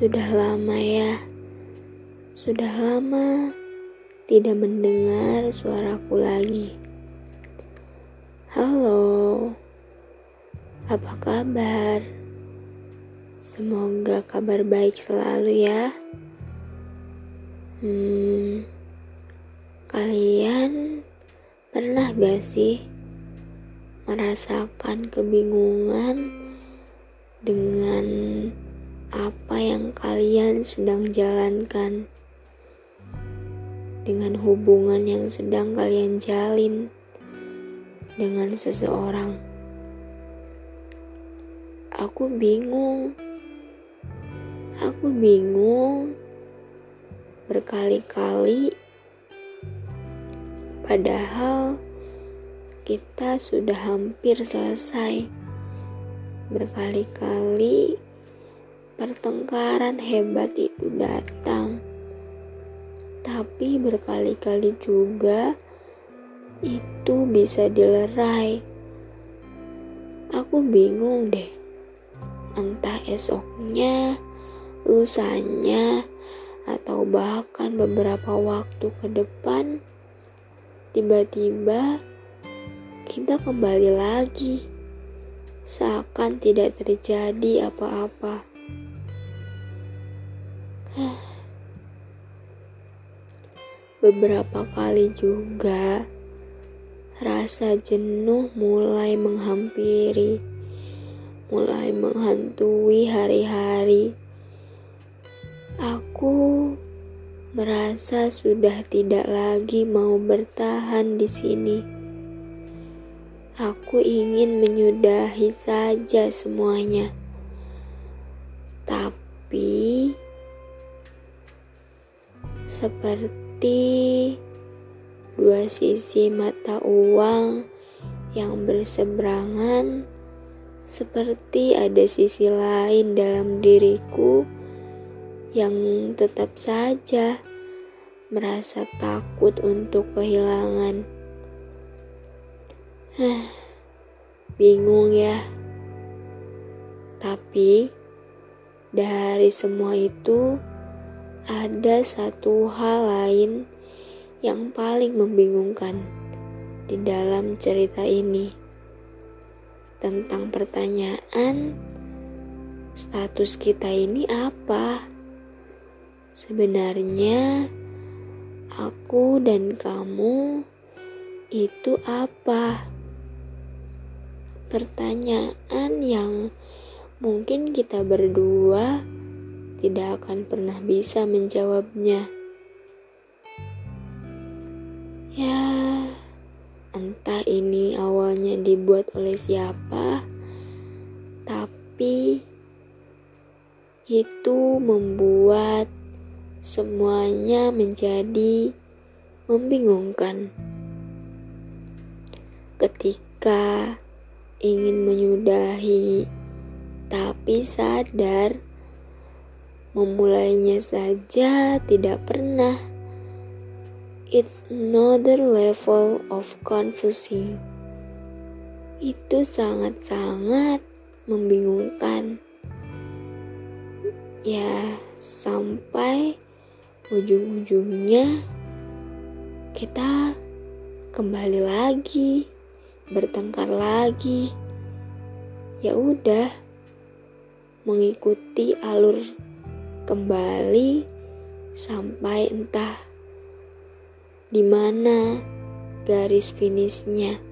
Sudah lama ya, sudah lama tidak mendengar suaraku lagi. Halo, apa kabar? Semoga kabar baik selalu ya. Hmm, kalian pernah gak sih merasakan kebingungan dengan apa yang kalian sedang jalankan, dengan hubungan yang sedang kalian jalin dengan seseorang. Aku bingung, aku bingung berkali-kali, padahal kita sudah hampir selesai berkali-kali pertengkaran hebat itu datang. Tapi berkali-kali juga itu bisa dilerai. Aku bingung deh. Entah esoknya, lusanya, atau bahkan beberapa waktu ke depan, tiba-tiba kita kembali lagi, seakan tidak terjadi apa-apa. Beberapa kali juga rasa jenuh mulai menghampiri, mulai menghantui hari-hari. Aku merasa sudah tidak lagi mau bertahan di sini. Aku ingin menyudahi saja semuanya. Tapi seperti dua sisi mata uang yang berseberangan, seperti ada sisi lain dalam diriku yang tetap saja merasa takut untuk kehilangan. Bingung ya, tapi dari semua itu ada satu hal lain yang paling membingungkan di dalam cerita ini tentang pertanyaan status kita ini apa? Sebenarnya aku dan kamu itu apa? Pertanyaan yang mungkin kita berdua tidak akan pernah bisa menjawabnya. Ya, entah ini awalnya dibuat oleh siapa, tapi itu membuat semuanya menjadi membingungkan. Ketika ingin menyudahi, tapi sadar Memulainya saja tidak pernah. It's another level of confusing. Itu sangat-sangat membingungkan. Ya, sampai ujung-ujungnya kita kembali lagi, bertengkar lagi. Ya udah, mengikuti alur kembali sampai entah di mana garis finishnya.